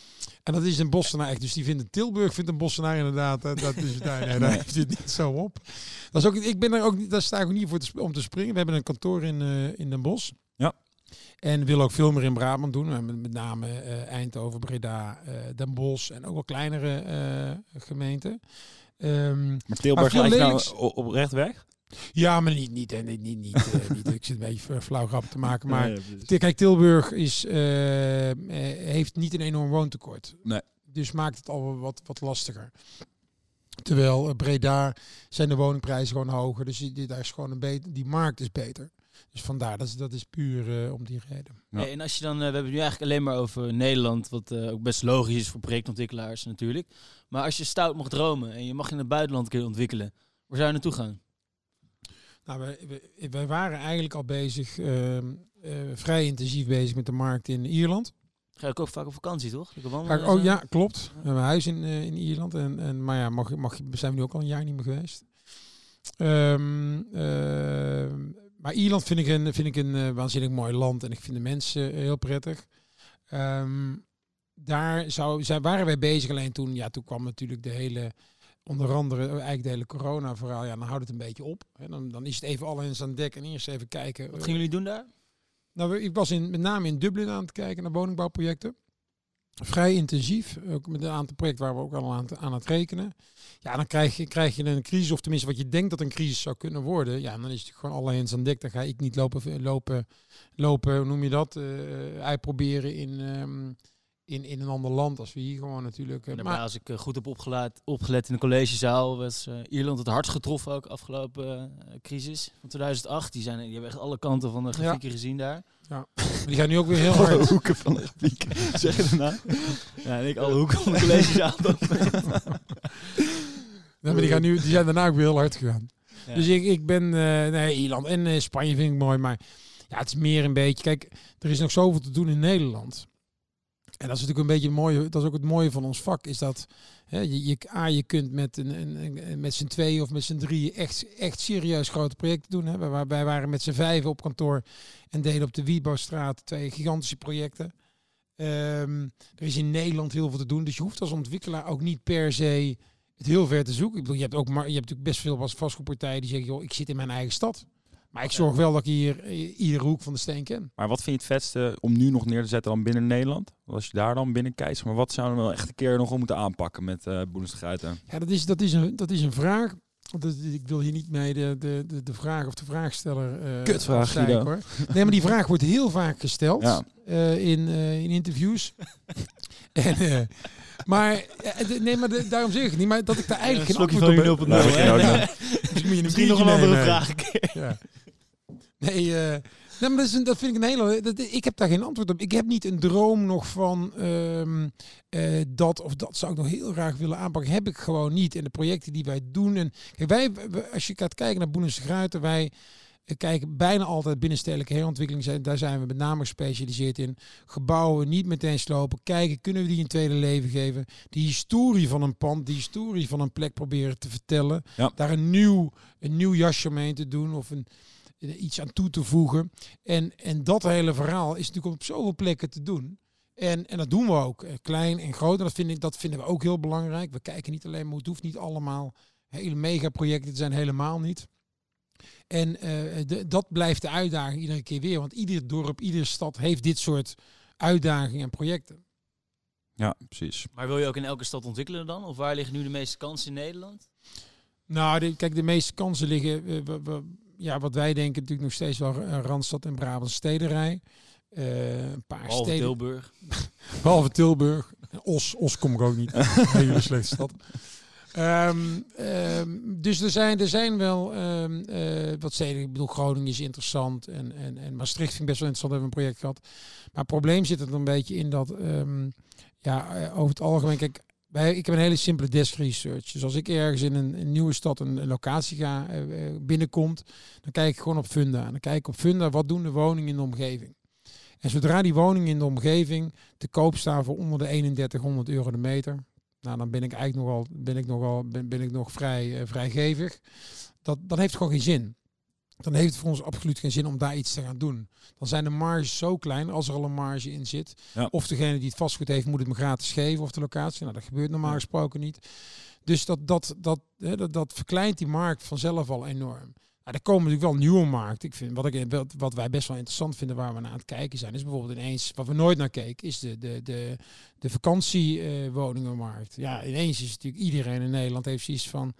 En dat is een Bossenaar echt. Dus die vindt Tilburg vindt een Bossenaar inderdaad. eh, Dat is daar, nee, daar heeft het niet zo op. Dat is ook, ik ben er ook niet, daar sta ik ook niet voor te, om te springen. We hebben een kantoor in, eh, in Den Bosch. Ja. En willen ook veel meer in Brabant doen. We hebben Met name eh, Eindhoven, Breda, eh, Den Bosch en ook wel kleinere gemeenten. Ehm, Maar Tilburg lijkt nou lelijks- o- oprecht weg. ja, maar niet, niet, eh, niet, niet, niet, eh, niet. Ik zit een beetje flauw grap te maken. Maar Nee. Kijk, Tilburg is, eh, eh, heeft niet een enorm woontekort. Nee. Dus maakt het al wat, wat lastiger. Terwijl eh, Breda zijn de woningprijzen gewoon hoger. Dus die, die- daar is gewoon een beter, die markt is beter. Dus vandaar, dat is, dat is puur eh, om die reden. Ja. Hey, en als je dan, eh, we hebben het nu eigenlijk alleen maar over Nederland, wat eh, ook best logisch is voor projectontwikkelaars natuurlijk. Maar als je stout mag dromen en je mag in het buitenland een keer ontwikkelen, waar zou je naartoe gaan? Nou, wij, wij- wij waren eigenlijk al bezig, ehm, eh, vrij intensief bezig met de markt in Ierland. Ga je ook, vaak op vakantie, toch? Wandelen ik- en oh ja, klopt. We hebben een huis in, eh, in Ierland. En, en, maar ja, mag, mag, zijn we nu ook al een jaar niet meer geweest. Ehm, ehm, maar Ierland vind ik een, vind ik een eh, waanzinnig mooi land. En ik vind de mensen eh, heel prettig. Ehm, daar zou, zijn, waren wij bezig. Alleen toen, ja, toen kwam natuurlijk de hele, onder andere eh, eigenlijk de hele corona verhaal. Ja, dan houdt het een beetje op. Hè. Dan, dan is het even alle eens aan dek en eerst even kijken. Wat gingen jullie doen daar? Nou, ik was in, met name in Dublin aan het kijken naar woningbouwprojecten. Vrij intensief, ook met een aantal projecten waar we ook al aan, het- aan het rekenen. Ja, dan krijg je, krijg je een crisis, of tenminste wat je denkt dat een crisis zou kunnen worden. Ja, dan is het gewoon alle hands aan dek. Dan ga ik niet lopen, lopen, lopen hoe noem je dat, eh uitproberen in, ehm, in, in een ander land. Als we hier gewoon natuurlijk... eh, maar, als ik eh, goed heb opgelet in de collegezaal, was eh, Ierland het hardst getroffen ook afgelopen eh, crisis van 2008. Die, zijn, die hebben echt alle kanten van de grafieken gezien daar. Die gaan nu ook weer heel Alle hard. hoeken van de grafiek. zeg je nou? Ja, en ik alle hoeken van de collegezaal. Nee, maar die, gaan nu, die zijn daarna ook weer heel hard gegaan. Ja. Dus ik, ik ben, eh, nee, Ierland en eh, Spanje vind ik mooi, maar ja, het is meer een beetje, kijk, er is nog zoveel te doen in Nederland. En dat is natuurlijk een beetje het mooie, dat is ook het mooie van ons vak, is dat hè, je, je, A, je kunt met, een, met z'n tweeën of met z'n drieën echt, echt serieus grote projecten doen. Hè. Wij, waren met z'n vijven op kantoor en deden op de Wiebouwstraat twee gigantische projecten. Ehm, er is in Nederland heel veel te doen, dus je hoeft als ontwikkelaar ook niet per se het heel ver te zoeken. Ik bedoel, je hebt ook je hebt natuurlijk best veel vastgoedpartijen die zeggen, joh, ik zit in mijn eigen stad. Maar ik zorg wel dat ik hier eh, iedere hoek van de steen ken. Maar wat vind je het vetste om nu nog neer te zetten dan binnen Nederland? Als je daar dan binnen kijkt, maar wat zouden we wel echt een keer nog om moeten aanpakken met eh Gruiten? Ja, dat is, dat is, een, dat is een vraag. Dat- ik wil hier niet mee de, de, de, de vraag of de vraagsteller eh Kutvraag, hoor. Nee, maar die vraag wordt heel vaak gesteld Ja. eh, in, eh, in interviews. en, eh, maar, nee, maar de- daarom zeg ik het niet. Maar dat ik daar eigenlijk geen Slokje antwoord van op heb. Nou, Nee. Dus moet je een Misschien nog een andere vraag. Ja. Nee, eh, nee, maar dat, is een, dat vind ik een hele. Dat, ik heb daar geen antwoord op. Ik heb niet een droom nog van ehm, eh, dat of dat zou ik nog heel graag willen aanpakken. Heb ik gewoon niet. En de projecten die wij doen. En kijk, wij, als je gaat kijken naar Boenens Gruiten, wij. eh, kijken bijna altijd binnenstedelijke herontwikkeling. Zijn, daar zijn we met name gespecialiseerd in. Gebouwen niet meteen slopen. Kijken, kunnen we die een tweede leven geven? Die historie van een pand, die historie van een plek proberen te vertellen. Ja. Daar een nieuw, een nieuw jasje omheen te doen of een, iets aan toe te voegen. En, en dat hele verhaal is natuurlijk op zoveel plekken te doen. En, en dat doen we ook, eh, klein en groot. En dat, vind ik, dat vinden we ook heel belangrijk. We kijken niet alleen, maar het hoeft niet allemaal hele megaprojecten te zijn, helemaal niet. En eh, de, dat blijft de uitdaging iedere keer weer. Want ieder dorp, iedere stad heeft dit soort uitdagingen en projecten. Ja, precies. Maar wil je ook in elke stad ontwikkelen dan? Of waar liggen nu de meeste kansen in Nederland? Nou, de, kijk, de meeste kansen liggen, eh, we- we- ja, wat wij denken natuurlijk nog steeds wel eh, Randstad en Brabant stederij. Eh, een paar Behalve steden. Tilburg. Behalve Tilburg. Os, Os kom ik ook niet. Een hele slechte stad. Ehm, ehm, dus er zijn, er zijn wel ehm, eh, wat steden. Ik bedoel, Groningen is interessant. En, en, en Maastricht vind ik best wel interessant. Hebben we een project gehad. Maar het probleem zit er een beetje in dat... ja, over het algemeen... Kijk, ik heb een hele simpele desk research. Dus als ik ergens in een, nieuwe stad een, locatie ga, eh, eh, binnenkomt... dan kijk ik gewoon op Funda. En dan kijk ik op Funda, wat doen de woningen in de omgeving? En zodra die woningen in de omgeving te koop staan voor onder de 3100 euro de meter. Nou, dan ben ik eigenlijk nogal, ben ik nogal, ben, ben ik nog vrij eh, vrijgevig. Dat, dan heeft gewoon geen zin. Dan heeft het voor ons absoluut geen zin om daar iets te gaan doen. Dan zijn de marges zo klein, als er al een marge in zit. Ja. Of degene die het vastgoed heeft, moet het me gratis geven, of de locatie. Nou, dat gebeurt normaal gesproken niet. Dus dat, dat, dat, hè, dat, dat verkleint die markt vanzelf al enorm. Nou, er komen natuurlijk wel nieuwe markten. Ik vind, wat, ik, wat, wij best wel interessant vinden waar we naar aan het kijken zijn, is bijvoorbeeld ineens, wat we nooit naar keken, is de, de, de, de vakantiewoningenmarkt. ja, ineens is natuurlijk iedereen in Nederland heeft zoiets van,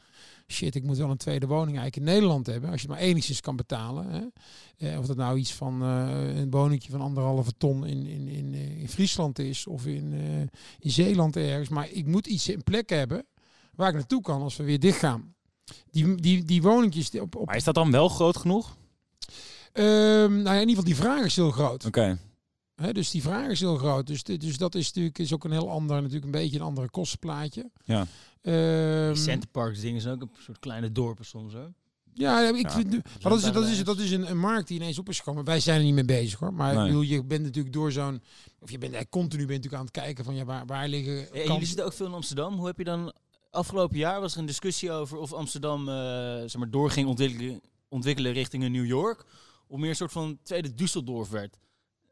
shit, ik moet wel een tweede woning eigenlijk in Nederland hebben. Als je maar enigszins kan betalen. Hè. Eh, of dat nou iets van eh, een woningje van anderhalve ton in, in, in, eh, in Friesland is of in, in Zeeland ergens. Maar ik moet iets in plek hebben waar ik naartoe kan als we weer dicht gaan. Die, die, die woningjes op, op Maar is dat dan wel groot genoeg? Ehm, nou ja, in ieder geval die vraag is heel groot. Oké. Hè, dus die vraag is heel groot. Dus, dit- dus dat is natuurlijk is ook een heel ander, natuurlijk een beetje een andere kostenplaatje. Ja. Ehm, Die Centerparks dingen zijn ook een soort kleine dorpen soms hoor. ja, ik Ja. vind, maar dat is, dat is, dat is een, een markt die ineens op is gekomen. Wij zijn er niet mee bezig hoor. Maar ik bedoel, je bent natuurlijk door zo'n, of je bent eigenlijk continu bent natuurlijk aan het kijken van ja, waar, waar liggen. Ja, en jullie zitten ook veel in Amsterdam. Hoe heb je dan... Afgelopen jaar was er een discussie over of Amsterdam eh, zeg maar, door ging ontwikkelen, ontwikkelen richting een New York. Of meer een soort van tweede Düsseldorf werd.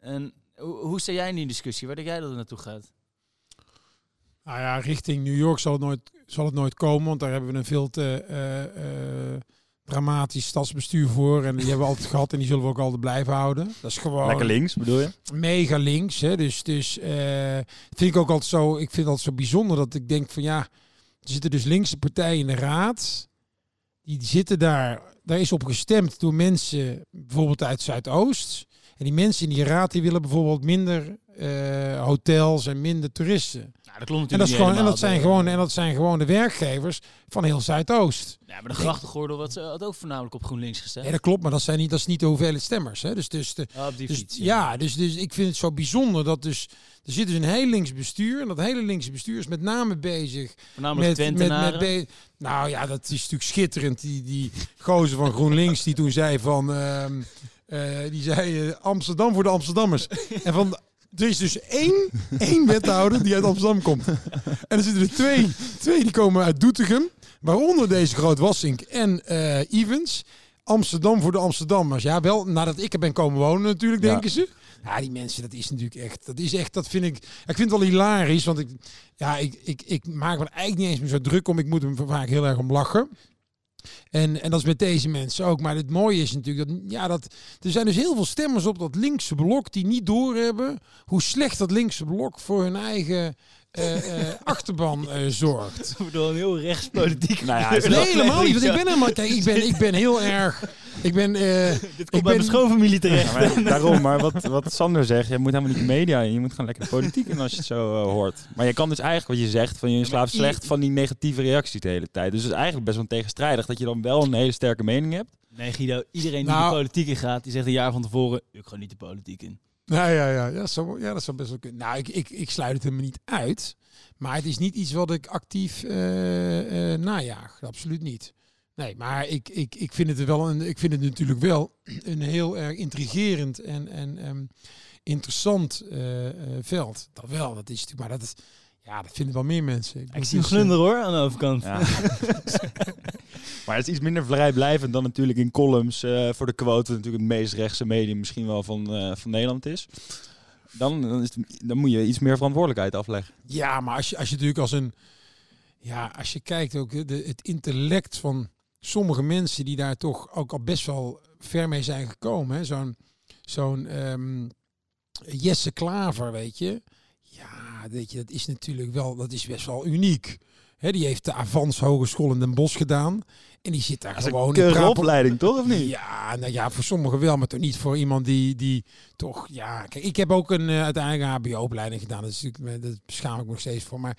En hoe, hoe sta jij in die discussie? Waar denk jij dat het naartoe gaat? Nou ja, richting New York zal het nooit, zal het nooit komen, want daar hebben we een veel te eh, eh, dramatisch stadsbestuur voor. En die hebben we altijd gehad en die zullen we ook altijd blijven houden. Dat is gewoon Lekker links, bedoel je? mega links. Hè? Dus, dus eh, vind ik ook altijd zo. Ik vind het altijd zo bijzonder dat ik denk van ja, er zitten dus linkse partijen in de raad. Die zitten daar. Daar is op gestemd door mensen bijvoorbeeld uit Zuidoost. En die mensen in die raad die willen bijvoorbeeld minder eh, hotels en minder toeristen. Nou, dat klopt En dat, is gewoon, en, dat zijn gewoon, en dat zijn gewoon de werkgevers van heel Zuidoost. Ja, maar de grachtengordel wat, had ook voornamelijk op GroenLinks gestemd. Ja, dat klopt, maar dat, zijn niet, dat is niet de hoeveelheid stemmers. Hè? Dus, dus de, die Dus, fiets. ja, dus, dus ik vind het zo bijzonder dat dus... Er zit dus een heel links bestuur. En dat hele linkse bestuur is met name bezig Voornamelijk met... met, met nou ja, dat is natuurlijk schitterend. Die, die gozer van GroenLinks die toen zei van... ehm, eh, die zei eh, Amsterdam voor de Amsterdammers. en van... Er is dus één, één wethouder die uit Amsterdam komt. En er zitten er twee, twee die komen uit Doetinchem. Waaronder deze Groot Wassink en eh Evans. Amsterdam voor de Amsterdammers. Ja, wel nadat ik er ben komen wonen natuurlijk, Ja. denken ze. Ja, die mensen, dat is natuurlijk echt, dat is echt, dat vind ik, ik vind het wel hilarisch, want ik, ja, ik, ik, ik maak me er eigenlijk niet eens meer zo druk om. Ik moet hem vaak heel erg om lachen. En, en dat is met deze mensen ook. Maar het mooie is natuurlijk dat, ja, dat er zijn dus heel veel stemmers op dat linkse blok die niet doorhebben hoe slecht dat linkse blok voor hun eigen achterban eh, zorgt. Ik bedoel, een heel rechtspolitiek. Nou ja, is Nee, helemaal niet. Want ik ben helemaal, kijk, ik ben, ik ben heel erg, ik ben, eh, Dit Ik komt bij ben- mijn schoonfamilie terecht. Ja, maar daarom, maar wat, wat Sander zegt, je moet helemaal niet de media in. Je moet gewoon lekker de politiek in als je het zo eh, hoort. Maar je kan dus eigenlijk wat je zegt, van je slaapt slecht van die negatieve reacties de hele tijd. Dus het is eigenlijk best wel tegenstrijdig dat je dan wel een hele sterke mening hebt. Nee, Guido, iedereen die Nou- de politiek in gaat, die zegt een jaar van tevoren, ik ga niet de politiek in. Nou ja, ja, ja, zo, ja, dat zou best wel kunnen. Nou, ik, ik, ik sluit het helemaal niet uit. Maar het is niet iets wat ik actief eh, najaag. Absoluut niet. Nee, maar ik, ik, ik vind het wel een, ik vind het natuurlijk wel een heel erg intrigerend en, en ehm, interessant eh, veld. Dat wel, dat is natuurlijk, maar dat is, ja, dat vinden wel meer mensen. Ik zie een het is, glunder hoor, aan de overkant. Ja. maar het is iets minder vrijblijvend dan natuurlijk in columns eh, voor de quote, wat natuurlijk het meest rechtse medium misschien wel van, eh, van Nederland is. Dan, dan, is het- dan moet je iets meer verantwoordelijkheid afleggen. eh, Ja, maar als je, als je natuurlijk als een, ja, als je kijkt ook de, het intellect van sommige mensen die daar toch ook al best wel ver mee zijn gekomen. hè. Zo'n, zo'n ehm, Jesse Klaver, weet je. Ja, weet je, dat is natuurlijk wel, dat is best wel uniek. Hè, die heeft de Avans Hogeschool in Den Bosch gedaan. En die zit daar Dat gewoon een in Brabant- opleiding, toch? Of niet? Ja, nou ja, voor sommigen wel, maar toch niet voor iemand die, die toch, ja, kijk, ik heb ook een uh, uiteindelijk HBO-opleiding gedaan, dat is natuurlijk, dat beschaam ik me nog steeds voor, maar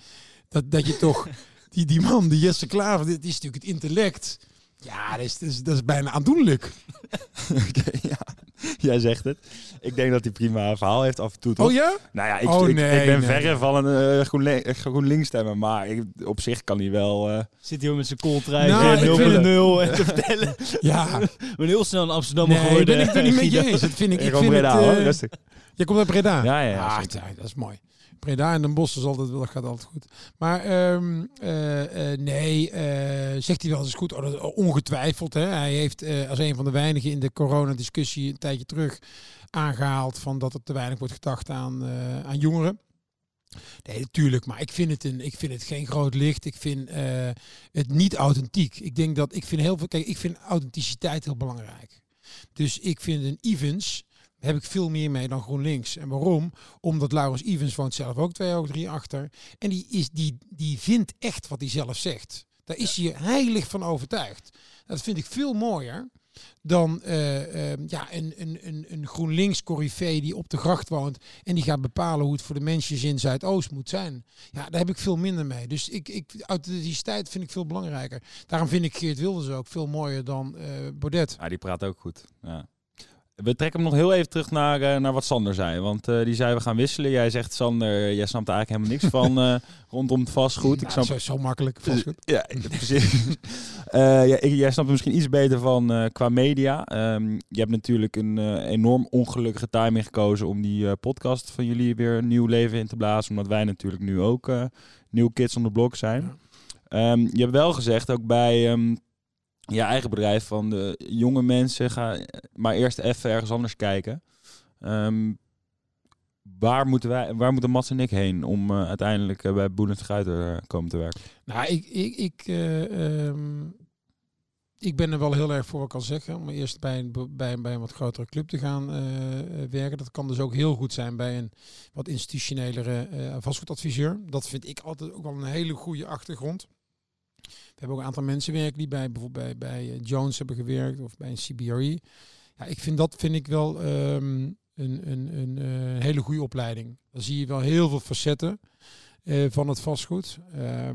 dat, dat je toch, die, die man, die Jesse Klaver, dit is natuurlijk het intellect. Ja, dat is, dat is, dat is bijna aandoenlijk. Oké, ja. Jij zegt het. Ik denk dat hij prima een verhaal heeft af en toe, toch? Oh ja? Nou ja, ik, Oh, ik, nee, ik ben nee, verre nee. van een uh, GroenLe GroenLinks stemmer, maar ik, op zich kan hij wel... eh, Zit hij ook met zijn kooltrui Nou, nou, ik 0 vind het- 0 en te vertellen. Ja, Ik ben heel snel in Amsterdam nee, geworden. ben ik het niet met je eens. Dat vind ik, ik gewoon vind Breda, het, hoor, eh, rustig. Je komt uit Breda? Ja, ja, ja, Ah, dat is mooi. Breda en Den Bosch is altijd, dat gaat altijd goed. Maar ehm, eh, eh, nee, eh, zegt hij wel eens goed. Oh, ongetwijfeld. Hè. Hij heeft als een van de weinigen in de coronadiscussie een tijdje terug aangehaald van dat er te weinig wordt gedacht aan, aan jongeren. Nee, natuurlijk. Maar ik vind het, een, ik vind het geen groot licht. Ik vind het niet authentiek. Ik denk dat ik vind heel veel. Kijk, ik vind authenticiteit heel belangrijk. Dus ik vind een Evans heb ik veel meer mee dan GroenLinks. En waarom? Omdat Laurens Evans woont zelf ook twee hoog drie achter. En die, is, die, die vindt echt wat hij zelf zegt. Daar is hij heilig van overtuigd. Dat vind ik veel mooier dan eh, eh, ja, een, een, een, een GroenLinks corrivee die op de gracht woont en die gaat bepalen hoe het voor de mensen in Zuidoost moet zijn. Ja, daar heb ik veel minder mee. Dus ik, ik, authenticiteit vind ik veel belangrijker. Daarom vind ik Geert Wilders ook veel mooier dan eh Baudet. Ja, die praat ook goed. Ja. We trekken hem nog heel even terug naar, uh, naar wat Sander zei. Want uh, die zei we gaan wisselen. Jij zegt Sander, jij snapt er eigenlijk helemaal niks van uh, rondom het vastgoed. Ik snap zo, zo makkelijk vastgoed. Ja, precies. ja, jij snapt er misschien iets beter van qua media. Um, je hebt natuurlijk een enorm ongelukkige timing gekozen om die podcast van jullie weer een nieuw leven in te blazen. Omdat wij natuurlijk nu ook nieuw kids on the block zijn. Ja. Um, je hebt wel gezegd ook bij um, je eigen bedrijf van de jonge mensen ga maar eerst even ergens anders kijken. Um, waar moeten wij, waar moeten Mats en ik heen om uh, uiteindelijk uh, bij Boelens uh, komen te werken? Nou, ik, ik, ik, um, ik ben er wel heel erg voor, kan zeggen, om eerst bij een, bij, bij een wat grotere club te gaan werken. Dat kan dus ook heel goed zijn bij een wat institutionelere vastgoedadviseur. Dat vind ik altijd ook wel een hele goede achtergrond. We hebben ook een aantal mensen werken die bij bijvoorbeeld bij, bij Jones hebben gewerkt of bij een CBRE. Ja, ik vind dat vind ik wel um, een, een, een, een, hele goede opleiding. Dan zie je wel heel veel facetten uh, van het vastgoed. Uh,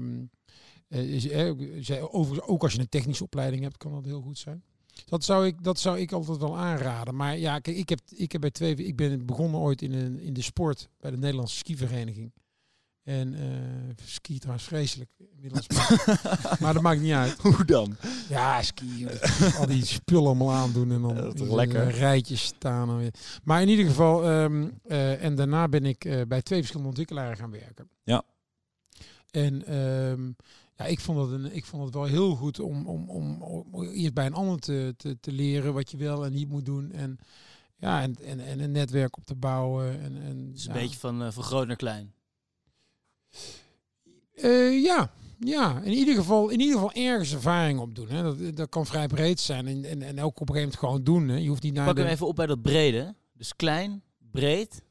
is, uh, overigens, ook als je een technische opleiding hebt, kan dat heel goed zijn. Dat zou ik, dat zou ik altijd wel aanraden. Maar ja, ik heb, ik heb bij twee, ik ben begonnen ooit in, een, in de sport bij de Nederlandse skivereniging. En uh, ski trouwens vreselijk inmiddels. Maar, dat maakt niet uit. Hoe dan? Ja, ski. al die spullen allemaal aandoen en dan ja, in lekker. rijtjes staan. En weer. Maar in ieder geval, um, uh, en daarna ben ik uh, bij twee verschillende ontwikkelaars gaan werken. Ja. En um, ja, ik vond, het een, ik vond het wel heel goed om, om, om, om eerst bij een ander te, te, te leren wat je wel en niet moet doen. En ja, en, en, en een netwerk op te bouwen. En, en, dus ja. een beetje van, uh, van groot naar klein. Uh, ja, ja, in ieder geval, in ieder geval ergens ervaring opdoen. Hè. Dat, dat kan vrij breed zijn en, en, en ook op een gegeven moment gewoon doen. Hè. Je hoeft niet naar Pak de... hem even op bij dat brede. Dus klein, breed.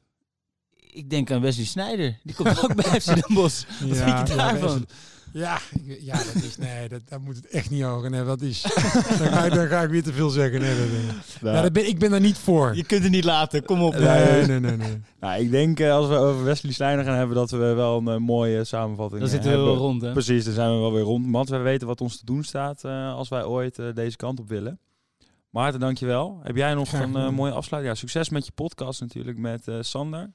Ik denk aan Wesley Snijder. Die komt ook bij FC Den Bosch. Wat ja, vind je daarvan? Ja, ja, dat is, nee, dat, daar moet het echt niet over. Nee, dat is, dan, ga ik, dan ga ik weer te veel zeggen. Nee, dat, nee. Nou, Ja, dat ben, ik ben daar niet voor. Je kunt het niet laten, kom op. Nee, nee, nee. nee. Nou, ik denk uh, als we over Wesley Steiner gaan hebben, dat we wel een uh, mooie samenvatting Dan zitten hebben. we wel rond, hè? Precies, dan zijn we wel weer rond. Want we weten wat ons te doen staat uh, als wij ooit deze kant op willen. Maarten, dankjewel. Heb jij nog Graag een mooie afsluiting? Ja, succes met je podcast natuurlijk met Sander.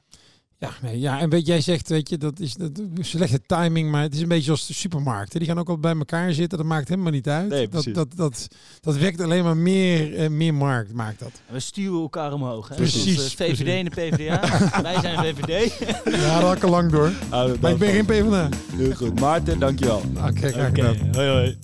Ja, nee, ja, en weet jij zegt, weet je, dat is dat, slechte timing, maar het is een beetje als de supermarkten. Die gaan ook al bij elkaar zitten. Dat maakt helemaal niet uit. Nee, dat, precies. dat, dat, dat wekt alleen maar meer, eh, meer markt, maakt dat. We stuwen elkaar omhoog. Hè? Precies, Dus, eh, VVD en de PvdA. Wij zijn VVD. Ja, dat had ik al lang door. Ah, Maar ik ben geen PvdA. Heel goed. Maarten, dankjewel. Oké, graag Oké, gedaan. hoi hoi.